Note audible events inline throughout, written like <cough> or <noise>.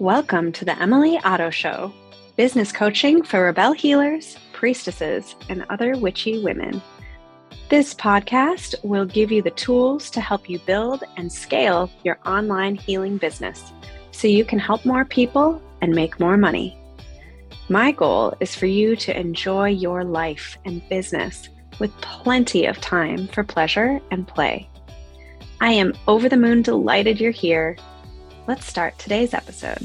Welcome to the Emily Otto Show, business coaching for rebel healers, priestesses, and other witchy women. This podcast will give you the tools to help you build and scale your online healing business so you can help more people and make more money. My goal is for you to enjoy your life and business with plenty of time for pleasure and play. I am over the moon delighted you're here. Let's start today's episode.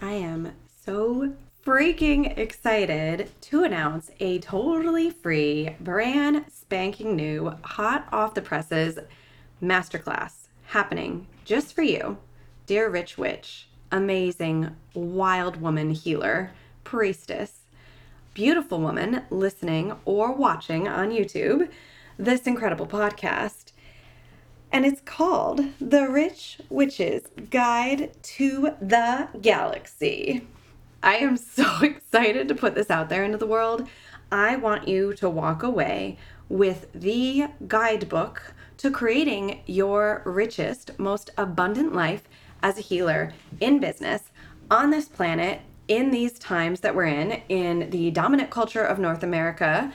I am so freaking excited to announce a totally free, brand spanking new, hot off the presses masterclass happening just for you, dear Rich Witch, amazing wild woman healer, priestess, beautiful woman listening or watching on YouTube this incredible podcast. And it's called The Rich Witch's Guide to the Galaxy. I am so <laughs> excited to put this out there into the world. I want you to walk away with the guidebook to creating your richest, most abundant life as a healer in business on this planet in these times that we're in, in the dominant culture of North America,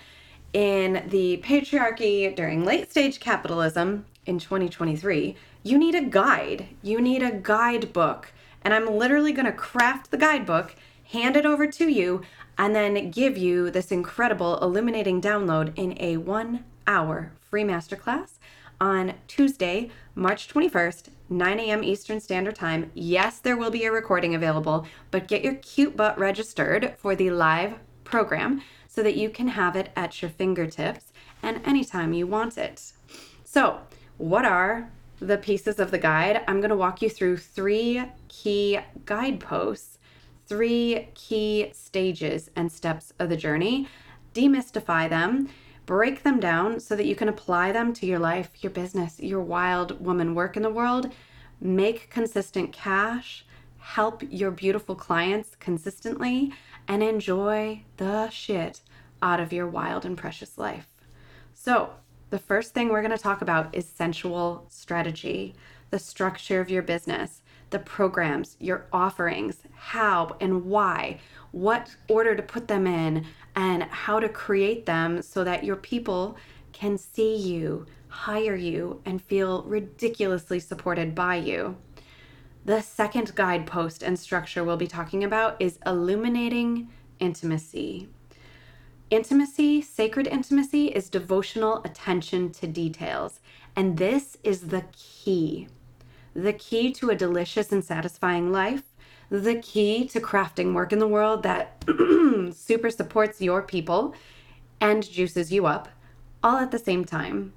in the patriarchy during late stage capitalism in 2023. You need a guide. You need a guidebook. And I'm literally going to craft the guidebook hand it over to you, and then give you this incredible illuminating download in a one hour free masterclass on Tuesday, March 21st, 9 a.m. Eastern Standard Time. Yes, there will be a recording available, but get your cute butt registered for the live program so that you can have it at your fingertips and anytime you want it. So, what are the pieces of the guide? I'm going to walk you through three key guideposts three key stages and steps of the journey, demystify them, break them down so that you can apply them to your life, your business, your wild woman work in the world, make consistent cash, help your beautiful clients consistently, and enjoy the shit out of your wild and precious life. So, the first thing we're going to talk about is sensual strategy, the structure of your business the programs, your offerings, how and why, what order to put them in, and how to create them so that your people can see you, hire you, and feel ridiculously supported by you. The second guidepost and structure we'll be talking about is illuminating intimacy. Intimacy, sacred intimacy, is devotional attention to details, and this is the key the key to a delicious and satisfying life, the key to crafting work in the world that <clears throat> super supports your people and juices you up, all at the same time.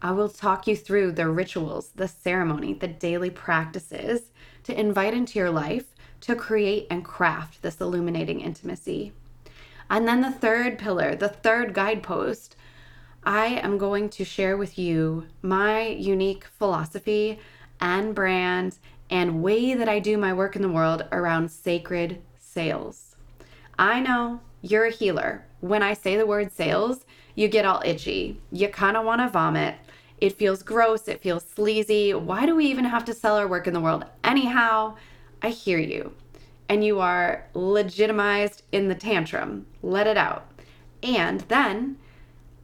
I will talk you through the rituals, the ceremony, the daily practices to invite into your life to create and craft this illuminating intimacy. And then the third pillar, the third guidepost, I am going to share with you my unique philosophy and brand and way that I do my work in the world around sacred sales. I know you're a healer. When I say the word sales, you get all itchy. You kind of want to vomit. It feels gross. It feels sleazy. Why do we even have to sell our work in the world? Anyhow, I hear you. And you are legitimized in the tantrum. Let it out. And then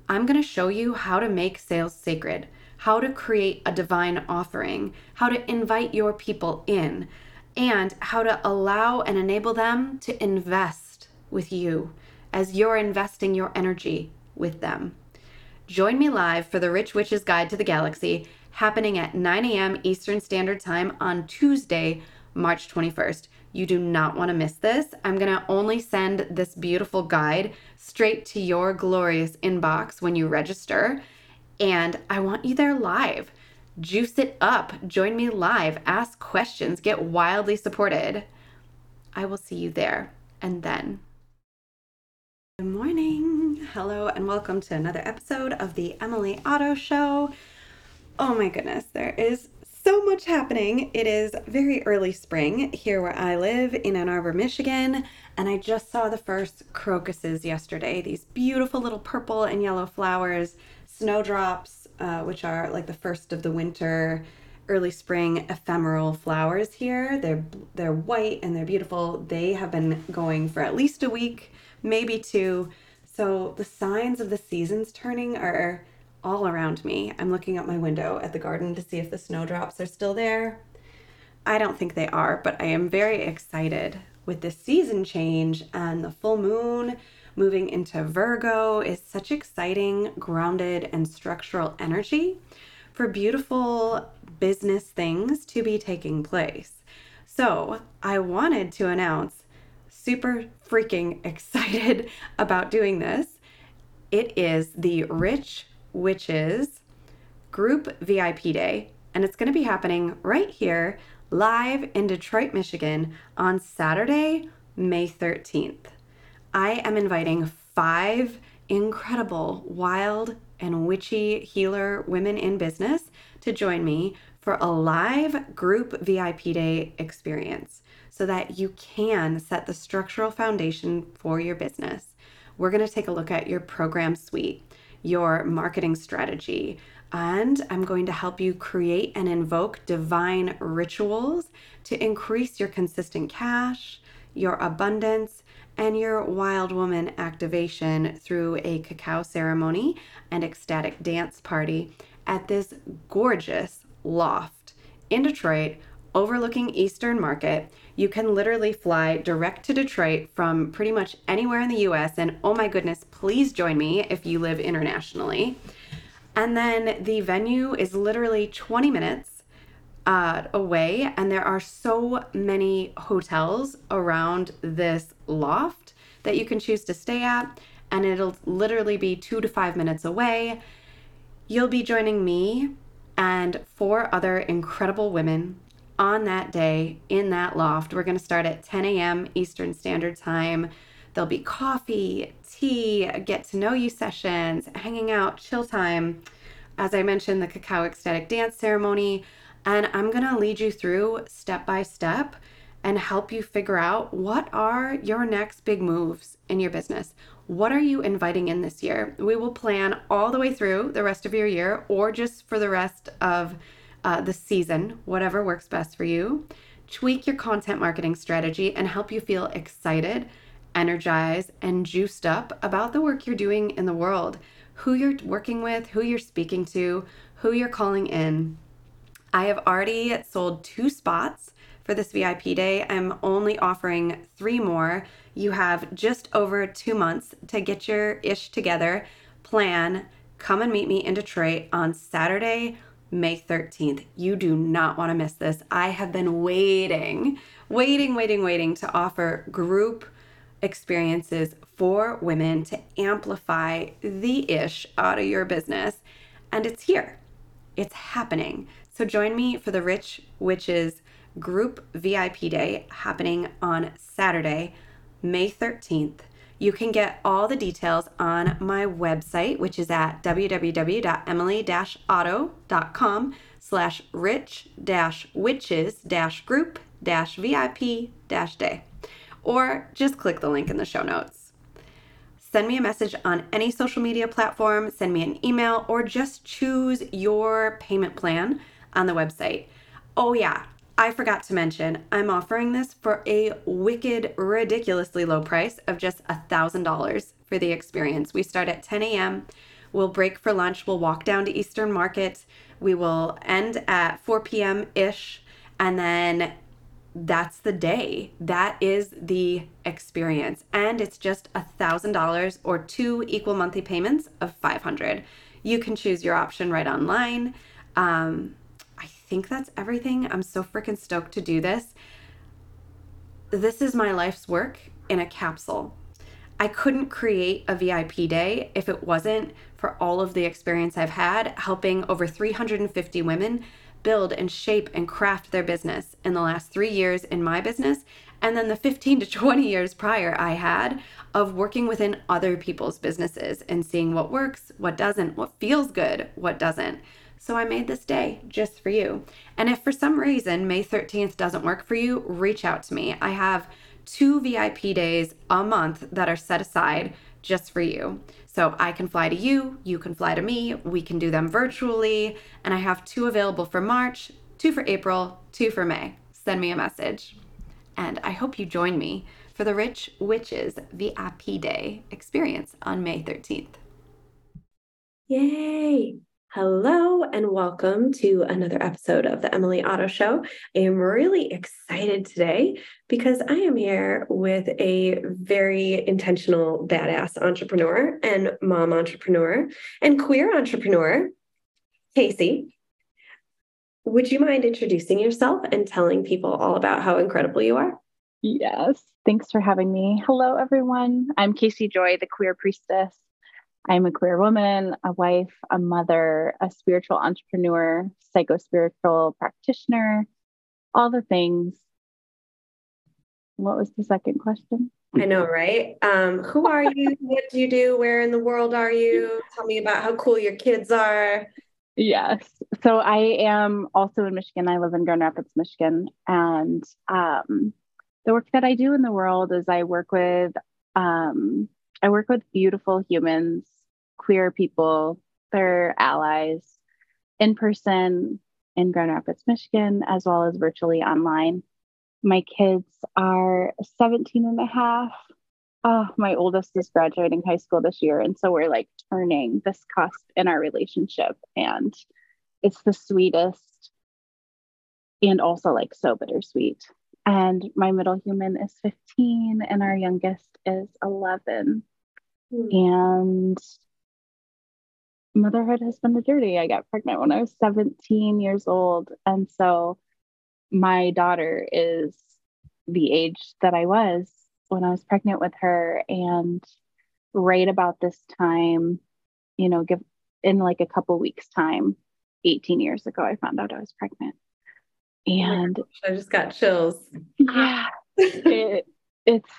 I'm going to show you how to make sales sacred how to create a divine offering, how to invite your people in, and how to allow and enable them to invest with you as you're investing your energy with them. Join me live for the Rich Witch's Guide to the Galaxy happening at 9 a.m. Eastern Standard Time on Tuesday, March 21st. You do not want to miss this. I'm going to only send this beautiful guide straight to your glorious inbox when you register. And I want you there live. Juice it up. Join me live. Ask questions. Get wildly supported. I will see you there and then. Good morning. Hello, and welcome to another episode of the Emily Otto Show. Oh my goodness, there is so much happening. It is very early spring here where I live in Ann Arbor, Michigan, and I just saw the first crocuses yesterday. These beautiful little purple and yellow flowers snowdrops, uh, which are like the first of the winter early spring ephemeral flowers here. They're they're white and they're beautiful. They have been going for at least a week, maybe two. So the signs of the seasons turning are all around me. I'm looking out my window at the garden to see if the snowdrops are still there. I don't think they are, but I am very excited with the season change and the full moon moving into Virgo is such exciting, grounded, and structural energy for beautiful business things to be taking place. So, I wanted to announce super freaking <laughs> excited about doing this. It is the Rich Witches Group VIP Day, and it's going to be happening right here live in Detroit, Michigan on Saturday, May 13th. I am inviting five incredible, wild, and witchy healer women in business to join me for a live group VIP day experience so that you can set the structural foundation for your business. We're going to take a look at your program suite, your marketing strategy, and I'm going to help you create and invoke divine rituals to increase your consistent cash, your abundance, and your wild woman activation through a cacao ceremony and ecstatic dance party at this gorgeous loft in Detroit overlooking Eastern Market. You can literally fly direct to Detroit from pretty much anywhere in the US. And oh my goodness, please join me if you live internationally. And then the venue is literally 20 minutes uh, away, and there are so many hotels around this loft that you can choose to stay at, and it'll literally be two to five minutes away. You'll be joining me and four other incredible women on that day in that loft. We're going to start at 10 a.m. Eastern Standard Time. There'll be coffee, tea, get to know you sessions, hanging out, chill time. As I mentioned, the cacao ecstatic dance ceremony. And I'm going to lead you through step by step and help you figure out what are your next big moves in your business. What are you inviting in this year? We will plan all the way through the rest of your year or just for the rest of uh, the season, whatever works best for you. Tweak your content marketing strategy and help you feel excited, energized, and juiced up about the work you're doing in the world, who you're working with, who you're speaking to, who you're calling in. I have already sold two spots for this VIP day. I'm only offering three more. You have just over two months to get your ish together, plan, come and meet me in Detroit on Saturday, May 13th. You do not want to miss this. I have been waiting, waiting, waiting, waiting to offer group experiences for women to amplify the ish out of your business. And it's here, it's happening. So join me for the Rich Witches group VIP day happening on Saturday, May 13th. You can get all the details on my website, which is at www.emily-otto.com slash rich dash witches dash group dash VIP dash day. Or just click the link in the show notes. Send me a message on any social media platform, send me an email, or just choose your payment plan on the website. Oh, yeah, I forgot to mention, I'm offering this for a wicked, ridiculously low price of just $1,000 for the experience. We start at 10 a.m. We'll break for lunch. We'll walk down to Eastern Market. We will end at 4 p.m. ish. And then that's the day. That is the experience. And it's just $1,000 or two equal monthly payments of 500 You can choose your option right online. Um, think that's everything. I'm so freaking stoked to do this. This is my life's work in a capsule. I couldn't create a VIP day if it wasn't for all of the experience I've had helping over 350 women build and shape and craft their business in the last three years in my business, and then the 15 to 20 years prior I had of working within other people's businesses and seeing what works, what doesn't, what feels good, what doesn't. So I made this day just for you. And if for some reason May 13th doesn't work for you, reach out to me. I have two VIP days a month that are set aside just for you. So I can fly to you, you can fly to me, we can do them virtually, and I have two available for March, two for April, two for May. Send me a message. And I hope you join me for the Rich Witches VIP Day experience on May 13th. Yay! Hello and welcome to another episode of the Emily Otto Show. I am really excited today because I am here with a very intentional, badass entrepreneur and mom entrepreneur and queer entrepreneur, Kaycee. Would you mind introducing yourself and telling people all about how incredible you are? Yes. Thanks for having me. Hello, everyone. I'm Kaycee Joy, the queer priestess. I'm a queer woman, a wife, a mother, a spiritual entrepreneur, psycho-spiritual practitioner, all the things. What was the second question? I know, right? Um, who are you? <laughs> what do you do? Where in the world are you? Tell me about how cool your kids are. Yes. So I am also in Michigan. I live in Grand Rapids, Michigan. And um, the work that I do in the world is I work with um, I work with beautiful humans, queer people, their allies in person in Grand Rapids, Michigan, as well as virtually online. My kids are 17 and a half. Oh, my oldest is graduating high school this year. And so we're like turning this cusp in our relationship. And it's the sweetest and also like so bittersweet. And my middle human is 15 and our youngest is 11. Mm. And motherhood has been a journey. I got pregnant when I was 17 years old. And so my daughter is the age that I was when I was pregnant with her. And right about this time, you know, give in like a couple weeks' time, 18 years ago, I found out I was pregnant. Oh and oh I just got chills. Yeah. it, it's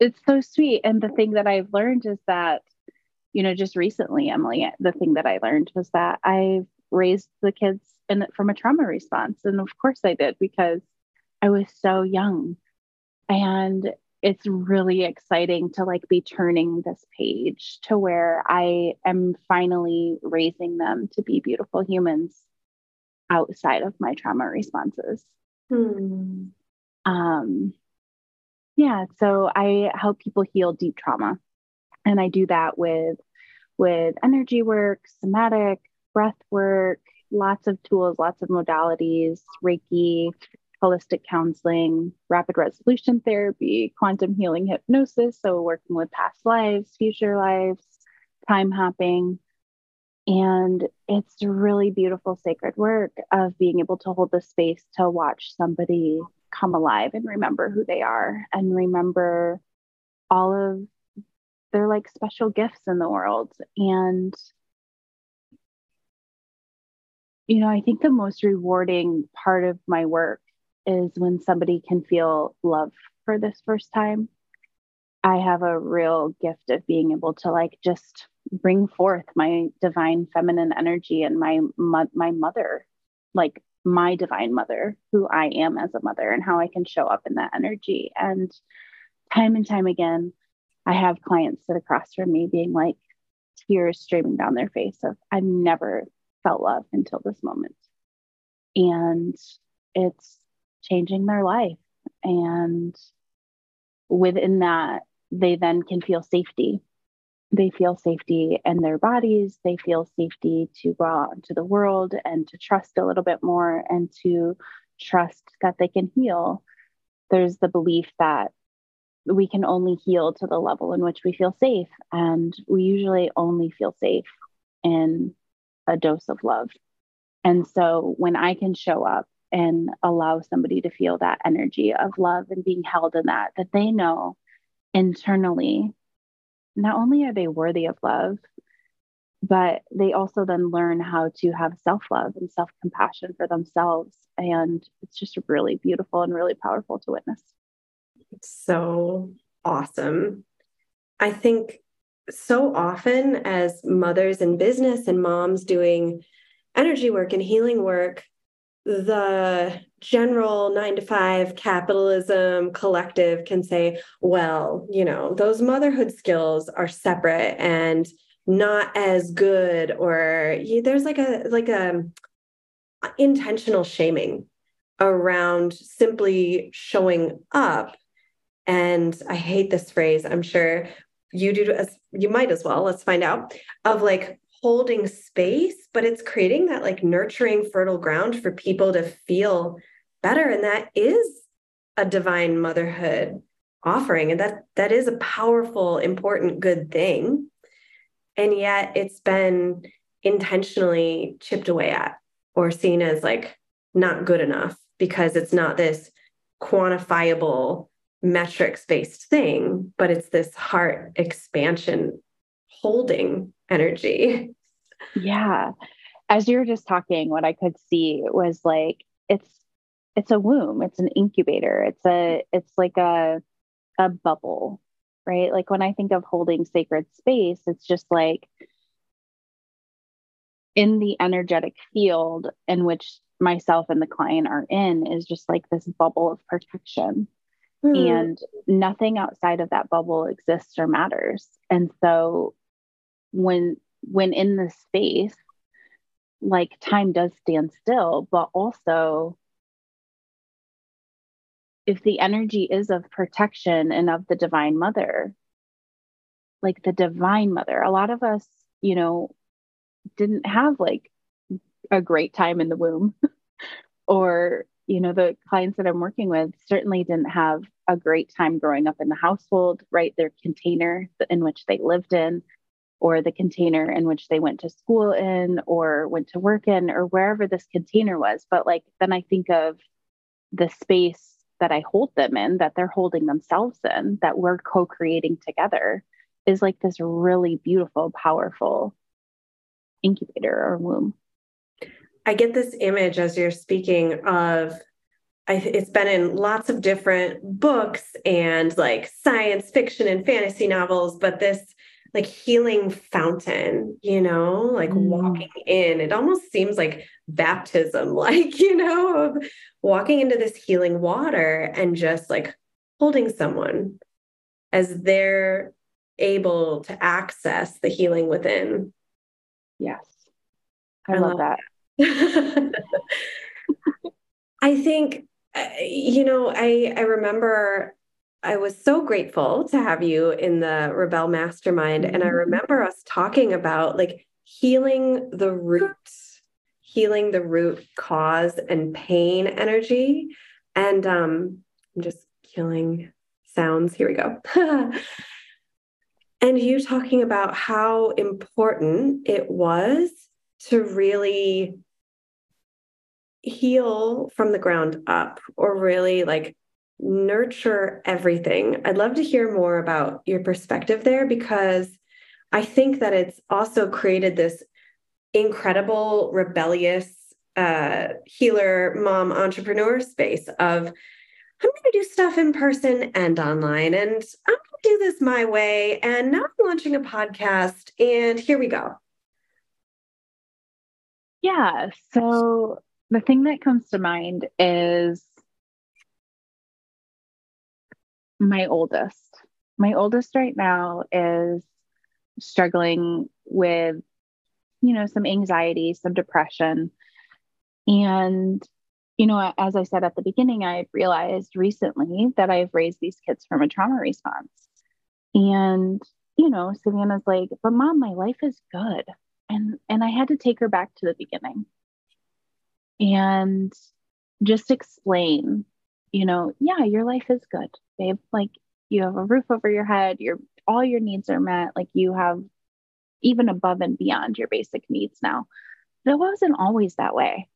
it's so sweet. And the thing that I've learned is that, you know, just recently, Emily, the thing that I learned was that I've raised the kids in, from a trauma response. And of course I did because I was so young. And it's really exciting to like be turning this page to where I am finally raising them to be beautiful humans outside of my trauma responses. Hmm. Um, yeah, so I help people heal deep trauma. And I do that with with energy work, somatic, breath work, lots of tools, lots of modalities, Reiki, holistic counseling, rapid resolution therapy, quantum healing hypnosis. So, working with past lives, future lives, time hopping. And it's really beautiful, sacred work of being able to hold the space to watch somebody come alive and remember who they are and remember all of their like special gifts in the world and you know i think the most rewarding part of my work is when somebody can feel love for this first time i have a real gift of being able to like just bring forth my divine feminine energy and my my mother like my divine mother, who I am as a mother, and how I can show up in that energy. And time and time again, I have clients sit across from me being like tears streaming down their face of I've never felt love until this moment. And it's changing their life. And within that, they then can feel safety they feel safety in their bodies. They feel safety to go out into the world and to trust a little bit more and to trust that they can heal. There's the belief that we can only heal to the level in which we feel safe. And we usually only feel safe in a dose of love. And so when I can show up and allow somebody to feel that energy of love and being held in that, that they know internally not only are they worthy of love, but they also then learn how to have self love and self compassion for themselves. And it's just really beautiful and really powerful to witness. So awesome. I think so often as mothers in business and moms doing energy work and healing work, the general nine to five capitalism collective can say, well, you know, those motherhood skills are separate and not as good, or there's like a like a intentional shaming around simply showing up. And I hate this phrase. I'm sure you do as you might as well. Let's find out of like holding space, but it's creating that like nurturing, fertile ground for people to feel better. And that is a divine motherhood offering. And that that is a powerful, important, good thing. And yet it's been intentionally chipped away at or seen as like not good enough because it's not this quantifiable metrics based thing, but it's this heart expansion holding energy. Yeah. As you were just talking, what I could see was like it's it's a womb, it's an incubator, it's a it's like a a bubble, right? Like when I think of holding sacred space, it's just like in the energetic field in which myself and the client are in is just like this bubble of protection. Mm. And nothing outside of that bubble exists or matters. And so when when in the space, like time does stand still, but also if the energy is of protection and of the divine mother, like the divine mother, a lot of us, you know, didn't have like a great time in the womb <laughs> or you know the clients that i'm working with certainly didn't have a great time growing up in the household right? Their container in which they lived in or the container in which they went to school in or went to work in or wherever this container was. But like then i think of the space that i hold them in that they're holding themselves in that we're co-creating together is like this really beautiful powerful incubator or womb I get this image as you're speaking of I, it's been in lots of different books and like science fiction and fantasy novels, but this like healing fountain, you know, like mm. walking in, it almost seems like baptism, <laughs> like, you know, of walking into this healing water and just like holding someone as they're able to access the healing within. Yes. I, I love, love that. <laughs> I think, uh, you know, I I remember I was so grateful to have you in the Rebel Mastermind, and I mm-hmm. remember us talking about like healing the root, healing the root cause and pain energy, and um, I'm just killing sounds. Here we go. <laughs> and you talking about how important it was to really heal from the ground up or really like nurture everything. I'd love to hear more about your perspective there because I think that it's also created this incredible, rebellious uh, healer, mom, entrepreneur space of I'm going to do stuff in person and online, and I'm going to do this my way. And now I'm launching a podcast, and here we go. Yeah. So the thing that comes to mind is my oldest. My oldest right now is struggling with, you know, some anxiety, some depression. And, you know, as I said at the beginning, I realized recently that I've raised these kids from a trauma response. And, you know, Savannah's like, but mom, my life is good. And and I had to take her back to the beginning and just explain, you know, yeah, your life is good, babe. Like you have a roof over your head, your all your needs are met, like you have even above and beyond your basic needs now. But it wasn't always that way.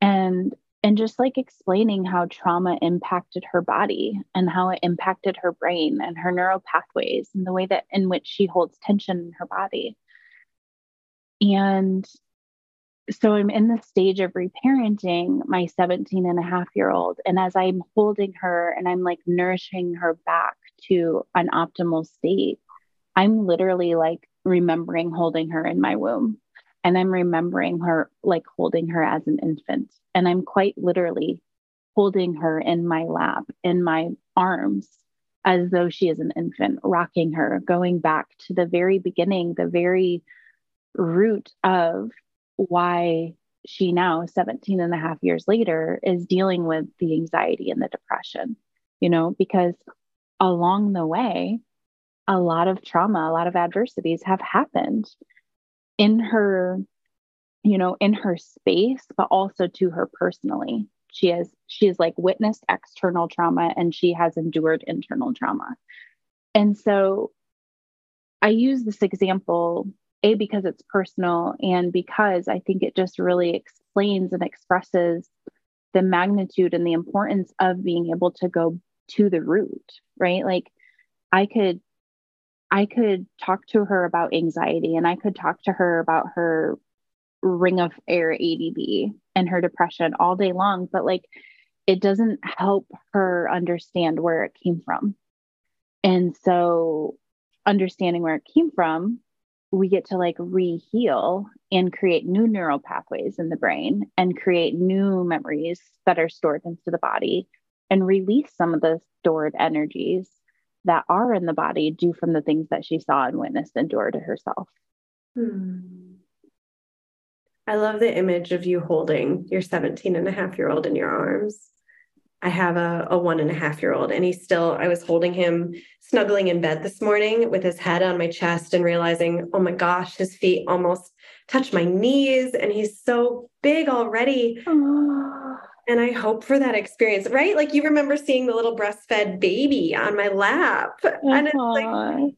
And and just like explaining how trauma impacted her body and how it impacted her brain and her neural pathways and the way that in which she holds tension in her body. And so I'm in the stage of reparenting my 17 and a half year old. And as I'm holding her and I'm like nourishing her back to an optimal state, I'm literally like remembering holding her in my womb. And I'm remembering her like holding her as an infant. And I'm quite literally holding her in my lap, in my arms, as though she is an infant, rocking her, going back to the very beginning, the very root of why she now 17 and a half years later is dealing with the anxiety and the depression you know because along the way a lot of trauma a lot of adversities have happened in her you know in her space but also to her personally. She has she has like witnessed external trauma and she has endured internal trauma. And so i use this example a because it's personal and because i think it just really explains and expresses the magnitude and the importance of being able to go to the root right? Like i could i could talk to her about anxiety and i could talk to her about her ring of air ADD and her depression all day long but like it doesn't help her understand where it came from. And so understanding where it came from we get to like re-heal and create new neural pathways in the brain and create new memories that are stored into the body and release some of the stored energies that are in the body due from the things that she saw and witnessed endure to herself. Hmm. I love the image of you holding your 17 and a half year old in your arms I have a, a one and a half year old, and he's still, I was holding him snuggling in bed this morning with his head on my chest and realizing, oh my gosh, his feet almost touch my knees, and he's so big already. <sighs> And I hope for that experience, right? Like you remember seeing the little breastfed baby on my lap. And it's like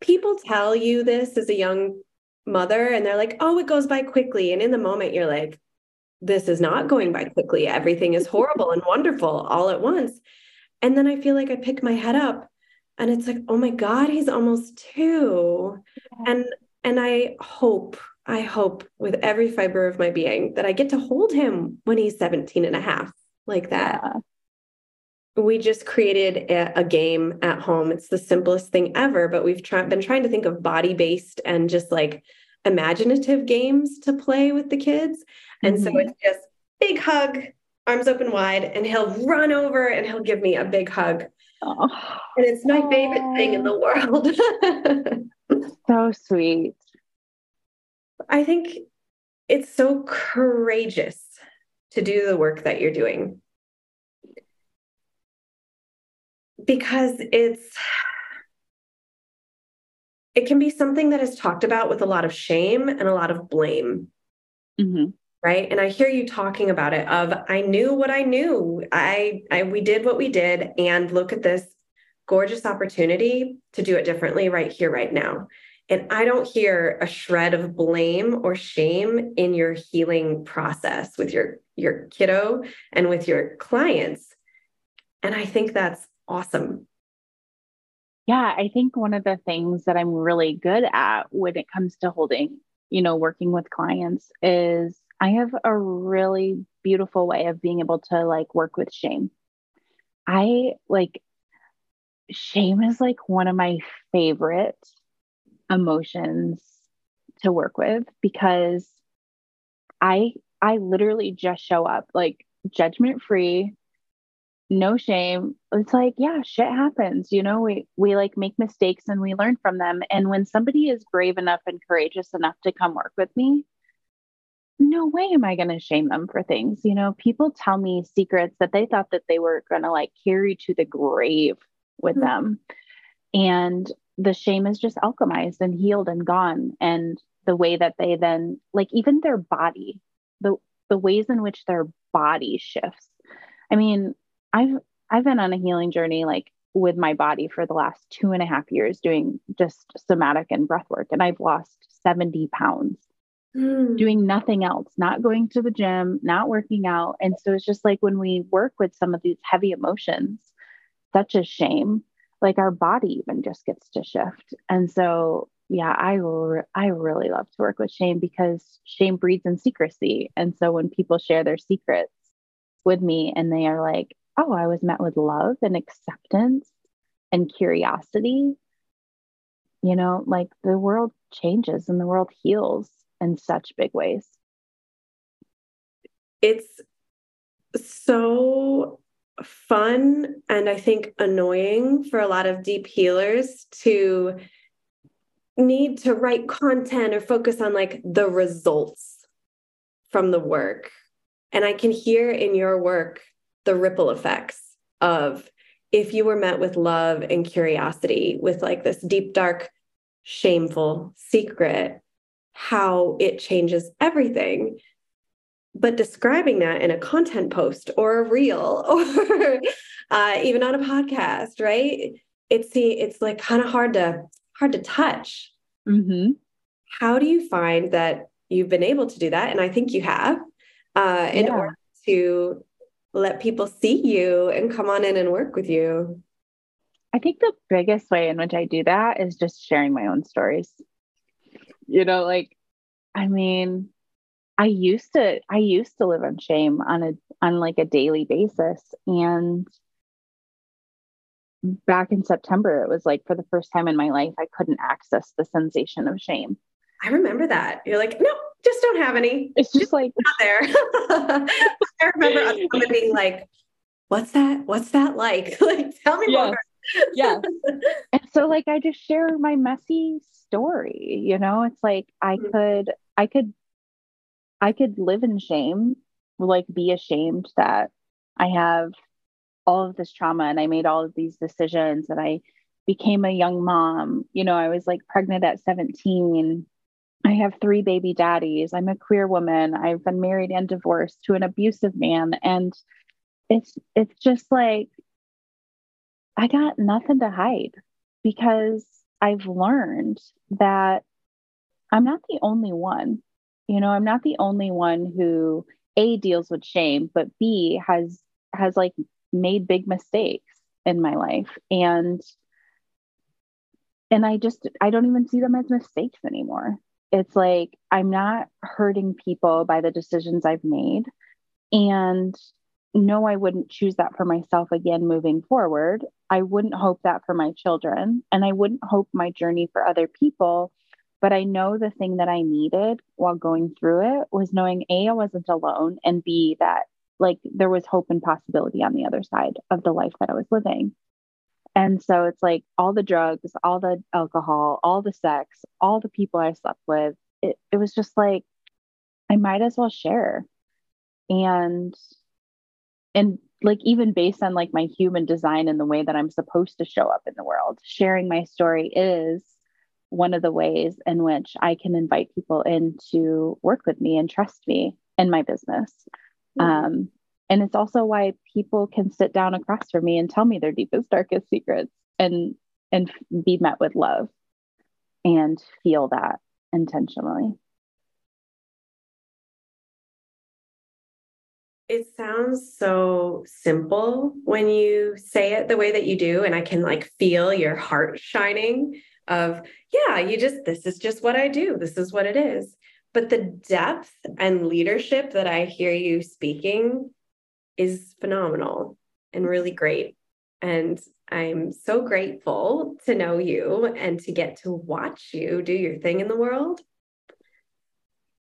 people tell you this as a young mother, and they're like, oh, it goes by quickly. And in the moment, you're like, this is not going by quickly. Everything is horrible and wonderful all at once. And then I feel like I pick my head up and it's like, oh my God, he's almost two. Yeah. And and I hope, I hope with every fiber of my being that I get to hold him when he's 17 and a half, like that. Yeah. We just created a, a, game at home. It's the simplest thing ever, but we've try- been trying to think of body based and just like imaginative games to play with the kids. And mm-hmm. so it's just big hug, arms open wide, and he'll run over and he'll give me a big hug. Oh. And it's my favorite oh. thing in the world. <laughs> so sweet. I think it's so courageous to do the work that you're doing because it's it can be something that is talked about with a lot of shame and a lot of blame. Mm-hmm. Right. And I hear you talking about it of I knew what I knew. I, I we did what we did and look at this gorgeous opportunity to do it differently right here, right now. And I don't hear a shred of blame or shame in your healing process with your, your kiddo and with your clients. And I think that's awesome. Yeah, I think one of the things that I'm really good at when it comes to holding, you know, working with clients is I have a really beautiful way of being able to like work with shame. I like shame is like one of my favorite emotions to work with because I I literally just show up like judgment free no shame. It's like yeah shit happens you know we we like make mistakes and we learn from them. And when somebody is brave enough and courageous enough to come work with me no way am i going to shame them for things you know. People tell me secrets that they thought that they were going to like carry to the grave with mm-hmm. them. And the shame is just alchemized and healed and gone. And the way that they then like even their body the the ways in which their body shifts. I mean I've I've been on a healing journey like with my body for the last two and a half years doing just somatic and breath work. And I've lost 70 pounds mm. doing nothing else, not going to the gym, not working out. And so it's just like when we work with some of these heavy emotions, such as shame, like our body even just gets to shift. And so, yeah, I, re- I really love to work with shame because shame breeds in secrecy. And so when people share their secrets with me and they are like, oh, I was met with love and acceptance and curiosity. You know, like the world changes and the world heals in such big ways. It's so fun and I think annoying for a lot of deep healers to need to write content or focus on like the results from the work. And I can hear in your work the ripple effects of if you were met with love and curiosity, with like this deep, dark, shameful secret, how it changes everything. But describing that in a content post or a reel <laughs> or uh, even on a podcast, right? It's the it's like kind of hard to hard to touch. Mm-hmm. How do you find that you've been able to do that? And I think you have, uh, in yeah. order to let people see you and come on in and work with you. I think the biggest way in which I do that is just sharing my own stories. You know, like, I mean, I used to I used to live on shame on a on like a daily basis and back in September it was like for the first time in my life I couldn't access the sensation of shame. I remember that. You're like, no, just don't have any. It's just like not there. <laughs> I remember someone being like, what's that? What's that like? <laughs> like, tell me yes. more. <laughs> yeah. And so like I just share my messy story, you know, it's like I mm-hmm. could, I could, I could live in shame, like be ashamed that I have all of this trauma and I made all of these decisions and I became a young mom. You know, I was like pregnant at 17 I have three baby daddies. I'm a queer woman. I've been married and divorced to an abusive man. And it's it's just like I got nothing to hide because I've learned that I'm not the only one. You know, I'm not the only one who A deals with shame, but B has has like made big mistakes in my life. And and I just I don't even see them as mistakes anymore it's like I'm not hurting people by the decisions I've made. And no, I wouldn't choose that for myself again moving forward. I wouldn't hope that for my children. And I wouldn't hope my journey for other people. But I know the thing that I needed while going through it was knowing A, I wasn't alone, and B, that like there was hope and possibility on the other side of the life that I was living. And so it's like all the drugs, all the alcohol, all the sex, all the people I slept with. It, it was just like, I might as well share. And, and like, even based on like my human design and the way that I'm supposed to show up in the world, sharing my story is one of the ways in which I can invite people in to work with me and trust me in my business. Mm-hmm. Um, and it's also why people can sit down across from me and tell me their deepest darkest secrets and and be met with love and feel that intentionally. It sounds so simple when you say it the way that you do and i can like feel your heart shining of yeah you just this is just what i do. This is what it is. But the depth and leadership that i hear you speaking is phenomenal and really great. And I'm so grateful to know you and to get to watch you do your thing in the world.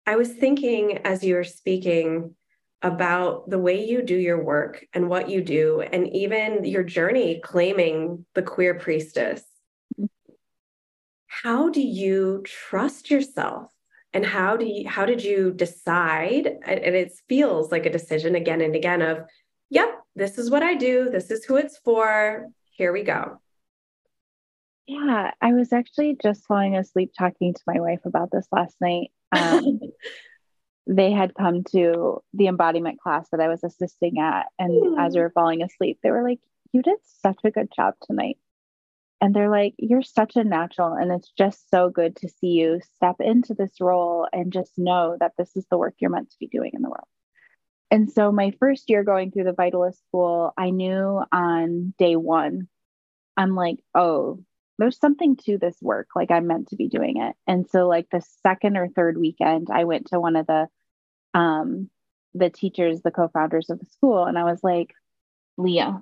I was thinking as you were speaking about the way you do your work and what you do, and even your journey claiming the queer priestess. Mm-hmm. How do you trust yourself and how do you how did you decide and it feels like a decision again and again of yep this is what i do. This is who it's for. Here we go. Yeah i was actually just falling asleep talking to my wife about this last night. Um, <laughs> they had come to the embodiment class that i was assisting at and mm. as we were falling asleep they were like you did such a good job tonight and they're like you're such a natural and it's just so good to see you step into this role and just know that this is the work you're meant to be doing in the world. And so my first year going through the vitalist school i knew on day one i'm like oh there's something to this work like i'm meant to be doing it. And so like the second or third weekend i went to one of the um the teachers the co-founders of the school and i was like leah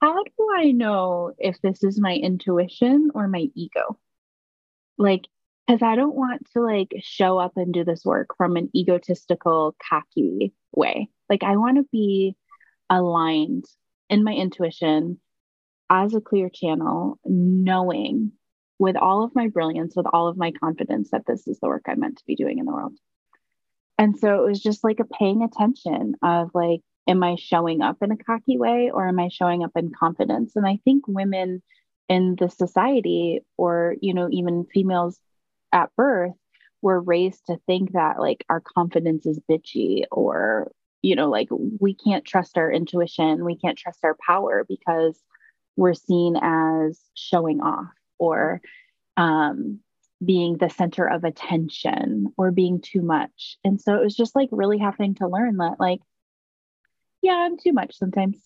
how do I know if this is my intuition or my ego? Like, because I don't want to like show up and do this work from an egotistical, cocky way. Like, I want to be aligned in my intuition as a clear channel, knowing with all of my brilliance, with all of my confidence that this is the work I'm meant to be doing in the world. And so it was just like a paying attention of like, am I showing up in a cocky way or am I showing up in confidence? And I think women in the society or, you know, even females at birth were raised to think that like our confidence is bitchy or, you know, like we can't trust our intuition, we can't trust our power because we're seen as showing off or um, being the center of attention or being too much. And so it was just like really having to learn that, like, yeah, I'm too much sometimes.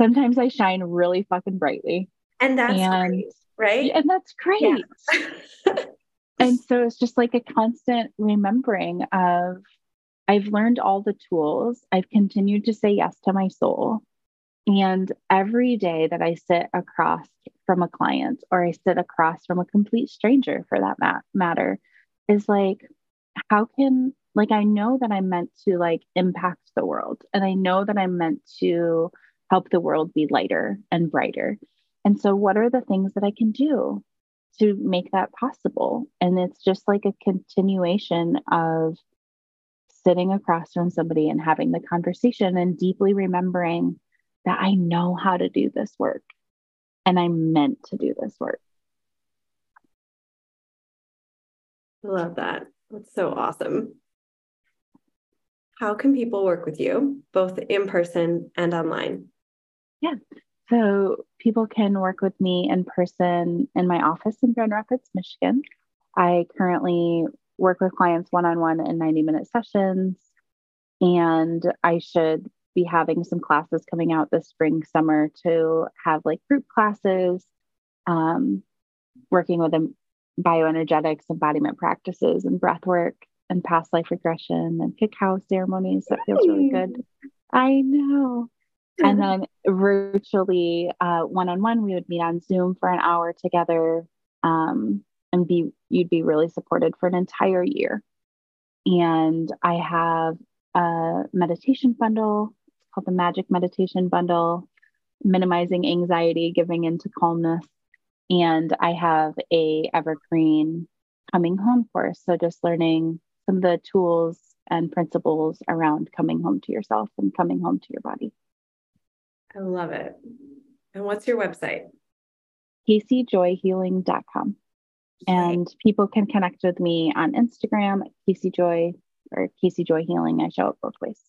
Sometimes I shine really fucking brightly. And that's and, great, right? And that's great. Yeah. <laughs> and so it's just like a constant remembering of I've learned all the tools. I've continued to say yes to my soul. And every day that I sit across from a client or I sit across from a complete stranger for that mat- matter is like, how can, like, I know that I'm meant to like impact the world and I know that I'm meant to help the world be lighter and brighter. And so, what are the things that I can do to make that possible? And it's just like a continuation of sitting across from somebody and having the conversation and deeply remembering that I know how to do this work and I'm meant to do this work. I love that. That's so awesome. How can people work with you, both in person and online? Yeah. So people can work with me in person in my office in Grand Rapids, Michigan. I currently work with clients one on one in 90 minute sessions. And I should be having some classes coming out this spring, summer to have like group classes, um, working with bioenergetics, embodiment practices, and breath work, and past life regression, and cacao ceremonies. That feels really good. I know. And <laughs> then virtually, one on one, we would meet on Zoom for an hour together, um, and be you'd be really supported for an entire year. And I have a meditation bundle called the Magic Meditation Bundle, minimizing anxiety, giving into calmness. And I have a evergreen coming home course. So just learning the tools and principles around coming home to yourself and coming home to your body. I love it. And what's your website? KayceeJoyHealing.com. And people can connect with me on Instagram, Kaycee Joy or Kaycee Joy Healing. I show up both ways.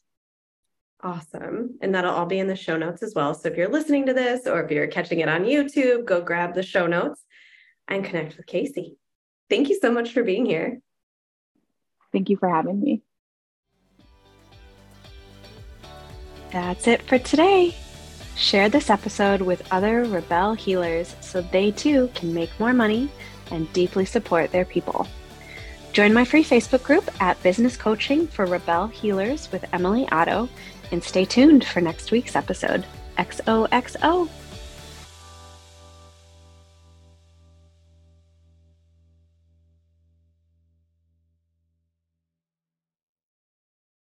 Awesome. And that'll all be in the show notes as well. So if you're listening to this or if you're catching it on YouTube, go grab the show notes and connect with Kaycee. Thank you so much for being here. Thank you for having me. That's it for today. Share this episode with other Rebel healers so they too can make more money and deeply support their people. Join my free Facebook group at Business Coaching for Rebel Healers with Emily Otto and stay tuned for next week's episode. XOXO.